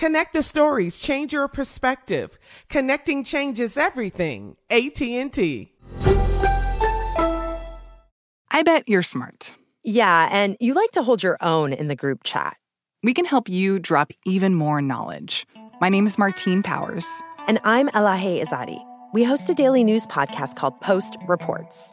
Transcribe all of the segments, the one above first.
Connect the stories, change your perspective. Connecting changes everything. AT&T. I bet you're smart. Yeah, and you like to hold your own in the group chat. We can help you drop even more knowledge. My name is Martine Powers. And I'm Elahe Izadi. We host a daily news podcast called Post Reports.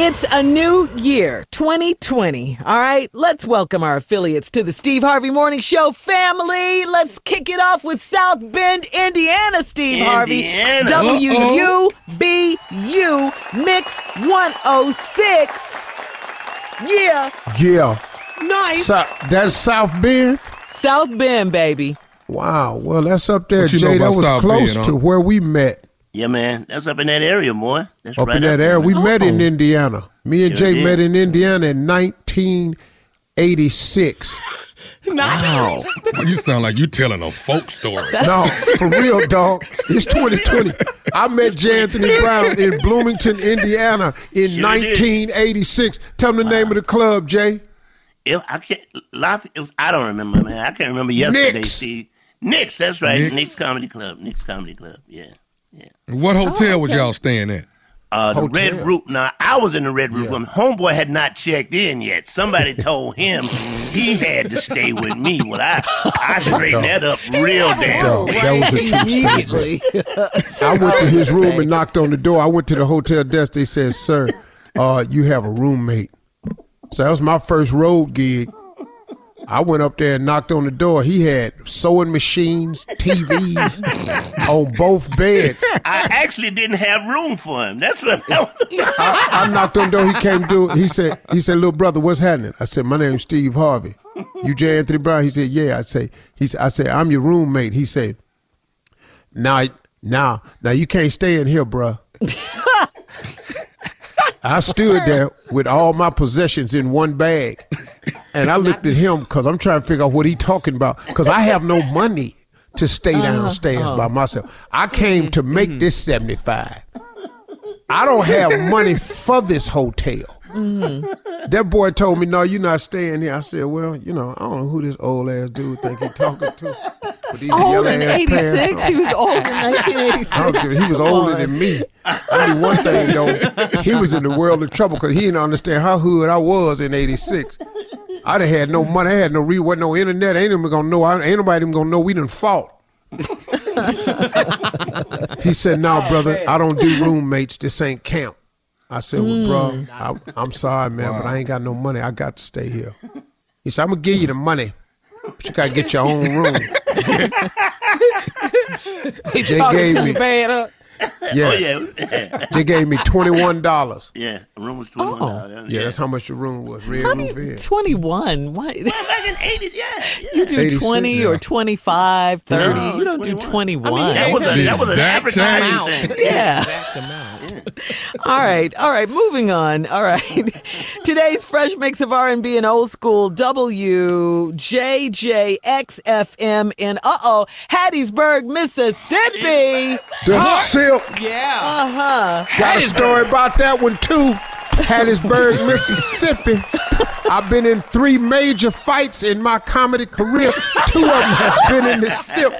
It's a new year, 2020. All right, let's welcome our affiliates to the Steve Harvey Morning Show family. Let's kick it off with South Bend, Indiana, Steve Indiana. Harvey. WUBU Mix 106. Yeah, Yeah. nice. So, that's South Bend? South Bend, baby. Wow. Well, that's up there, What you know Jay. That was South close Bend, to where we met. Yeah, man. That's up in that area, boy. That's Up right in that there, area. We man. met in oh. Indiana. Me and Sure Jay did. met in Indiana in 1986. Wow. you sound like you're telling a folk story. No, for real, dog. It's 2020. I met J. Anthony Brown in Bloomington, Indiana in Sure did. 1986. Tell me the name of the club, Jay. It, I can't. Life, it was, I don't remember, man. I can't remember yesterday. Nick's. Steve. Nick's. That's right. Knicks. Nick's Comedy Club. Nick's Comedy Club. Yeah. What hotel was y'all staying at? Uh, the Hotel. Red Roof. Now, I was in the Red Roof. When Homeboy had not checked in yet. Somebody told him he had to stay with me. Well, I, I straightened that up real damn. Dog, that was a true statement. I went to his room and knocked on the door. I went to the hotel desk. They said, "Sir, uh, you have a roommate." So that was my first road gig. I went up there and knocked on the door. He had sewing machines, TVs on both beds. I actually didn't have room for him. That's what I, I knocked on the door. He came to. He said, "He said, little brother, what's happening?" I said, "My name's Steve Harvey. You J. Anthony Brown?" He said, "Yeah." I say, "He said, I said, I'm your roommate." He said, "Now, now, now, you can't stay in here, bruh." I stood there with all my possessions in one bag, and I looked at him because I'm trying to figure out what he talking about because I have no money to stay uh-huh. downstairs by uh-huh. myself. I came to mm-hmm. make mm-hmm. this 75. I don't have money for this hotel. Mm-hmm. That boy told me, "No, you're not staying here." I said, "Well, you know, I don't know who this old ass dude think he talking to." With these Old yellow in ass 86. on. He was old in 1986. I don't care. He was older than me. I mean, one thing though, he was in the world of trouble because he didn't understand how hood I was in '86. I done had no mm. money. I had no re, wasn't no internet. Ain't even gonna know. I, ain't nobody even gonna know we done fought. he said, "No, brother, I don't do roommates. This ain't camp." I said, "Well, bro, mm. I, I'm sorry, man, but I ain't got no money. I got to stay here." He said, "I'm gonna give you the money, but you gotta get your own room." He Jay talking gave me- bad, huh? Yeah, Oh yeah. they gave me twenty one dollars. yeah. The room was twenty one dollars. Oh. Yeah, that's how much the room was. Red How roof do you, in. 21? Why? back in the eighties, yeah. yeah. You do 86, 20 yeah. or 25, 30. No, you don't do 21. 21. that was a, that was an exact advertising change. thing. yeah. Exact amount. All right. All right. Moving on. All right. Today's fresh mix of R&B and old school WJKXFM in uh-oh, Hattiesburg, Mississippi. The silk. Yeah. Uh-huh. Got a story about that one too. Hattiesburg, Mississippi. I've been in three major fights in my comedy career. Two of them has been in the SIP.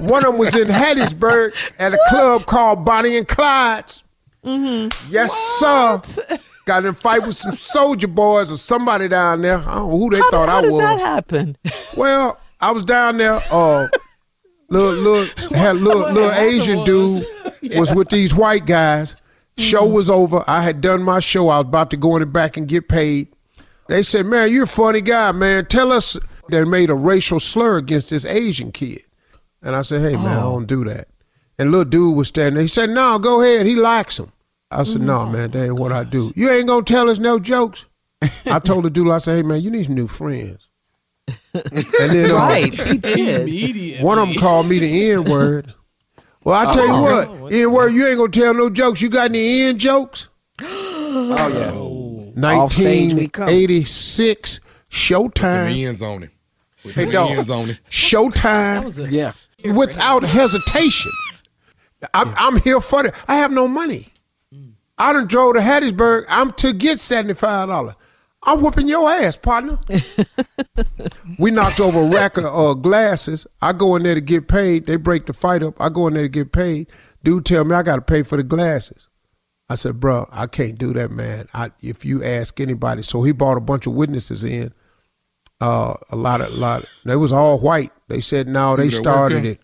One of them was in Hattiesburg at a club called Bonnie and Clyde's. Mm-hmm. Yes, sir. Got in a fight with some soldier boys or somebody down there. I don't know who they How, thought how I was. that happen? Well, I was down there. Uh, little, little, had little, little Asian dude was with these white guys. Show was over. I had done my show. I was about to go in the back and get paid. They said, "Man, you're a funny guy, man. Tell us." They made a racial slur against this Asian kid, and I said, "Hey, man, I don't do that." And little dude was standing there. He said, "No, go ahead. He likes him." I said, "No, man, that ain't what I do. You ain't gonna tell us no jokes." I told the dude, I said, "Hey, man, you need some new friends." and then uh, right. He did. One of them called me the N word. Well, I tell you what, N word, you ain't gonna tell no jokes. You got any N jokes? Oh yeah. Off stage we come. 1986, The Showtime. ends on it. With Hey, the dog. ends on it. Showtime Yeah. without hesitation. I'm, I'm here for it. I have no money. I done drove to Hattiesburg. I'm to get $75. I'm whooping your ass, partner. we knocked over a rack of uh, glasses. I go in there to get paid. They break the fight up. I go in there to get paid. Dude tell me I got to pay for the glasses. I said, bro, I can't do that, man. I, if you ask anybody, so he brought a bunch of witnesses in. Uh, a lot of, lot. They was all white. They said no. They started here? it.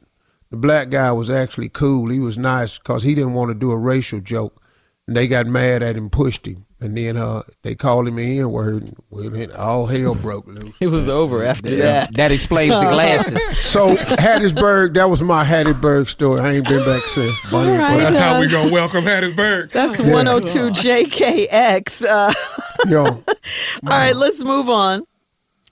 The black guy was actually cool. He was nice because he didn't want to do a racial joke. And they got mad at him, pushed him, and then uh, they called him an N word. Well, then all hell broke loose. It was over after Yeah. that. That explains the glasses. So Hattiesburg, that was my Hattiesburg story. I ain't been back since. Bonnie and All right. Clyde. That's how we Uh, gonna welcome Hattiesburg. That's Yeah. 102 JKX. Uh, Yo, All right, let's move on.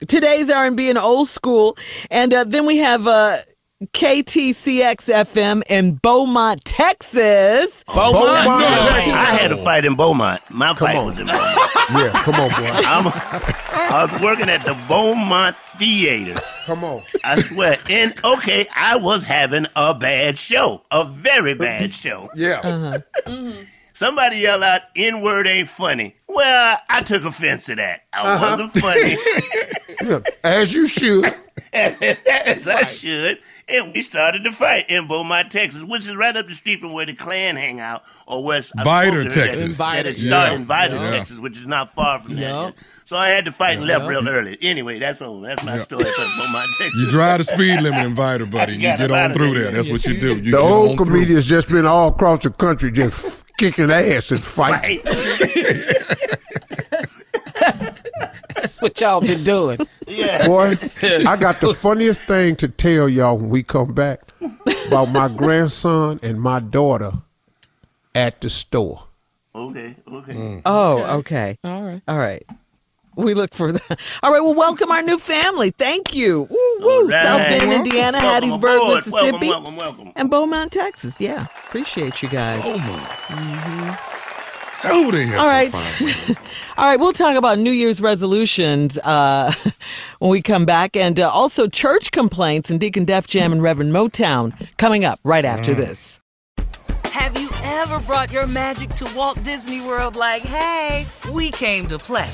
Today's R&B and old school, and uh, then we have uh, KTCX FM in Beaumont, Texas. Beaumont, Beaumont, Texas. Texas. I had a fight in Beaumont. My fight on. was in Beaumont. yeah, come on, boy. I'm, I was working at the Beaumont Theater. Come on. I swear. And okay, I was having a bad show, a very bad show. Yeah. Uh-huh. Mm-hmm. Mm-hmm. Somebody yell out, N word ain't funny. Well, I took offense to that. I uh-huh. wasn't funny, yeah. As you should. As I should. And we started to fight in Beaumont, Texas, which is right up the street from where the Klan hang out, or where I Vidor, Texas. That it started yeah. in Vidor, Yeah. Texas, which is not far from Yeah. there. So I had to fight and left real early. Anyway, that's over. That's my story from Beaumont, Texas. You drive the speed limit in Vidor, buddy. You get on through there. That's what you do. You The get old on through. comedians just been all across the country just kicking ass and fighting. Right. That's what y'all been doing. yeah. Boy, I got the funniest thing to tell y'all when we come back about my grandson and my daughter at the store. Okay. Okay. Mm. Oh, oh okay. All right. All right. We look for that. All right. Well, welcome our new family. Thank you. Woo, All woo. right. South Bend, Indiana, Welcome Hattiesburg, aboard. Mississippi, Welcome, welcome, welcome. and Beaumont, Texas. Yeah. Appreciate you guys. Oh my. Mm-hmm. Oh, they have All some right. fine women. All right, we'll talk about New Year's resolutions uh, when we come back, and uh, also church complaints and Deacon Def Jam and Reverend Motown coming up right after this. Have you ever brought your magic to Walt Disney World like, hey, we came to play?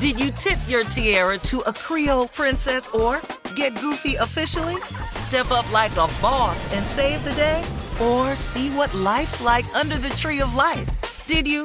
Did you tip your tiara to a Creole princess or get goofy officially? Step up like a boss and save the day? Or see what life's like under the tree of life? Did you?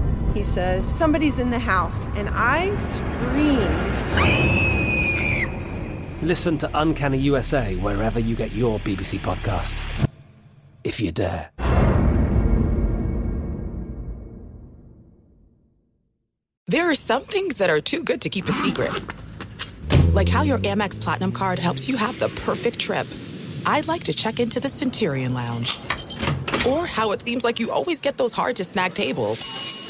He says, Somebody's in the house, and I screamed. Listen to Uncanny USA wherever you get your BBC podcasts, if you dare. There are some things that are too good to keep a secret, like how your Amex Platinum card helps you have the perfect trip. I'd like to check into the Centurion Lounge, or how it seems like you always get those hard to snag tables.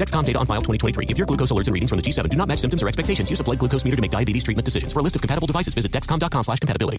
Dexcom data on file 2023. If your glucose alerts and readings from the G7 do not match symptoms or expectations, use a blood glucose meter to make diabetes treatment decisions. For a list of compatible devices, visit dexcom.com slash compatibility.